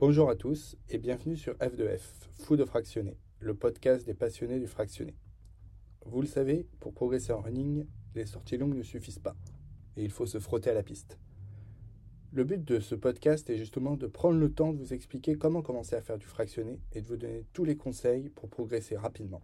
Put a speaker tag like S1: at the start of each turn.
S1: Bonjour à tous et bienvenue sur F2F, Fou de fractionné, le podcast des passionnés du fractionné. Vous le savez, pour progresser en running, les sorties longues ne suffisent pas et il faut se frotter à la piste. Le but de ce podcast est justement de prendre le temps de vous expliquer comment commencer à faire du fractionné et de vous donner tous les conseils pour progresser rapidement.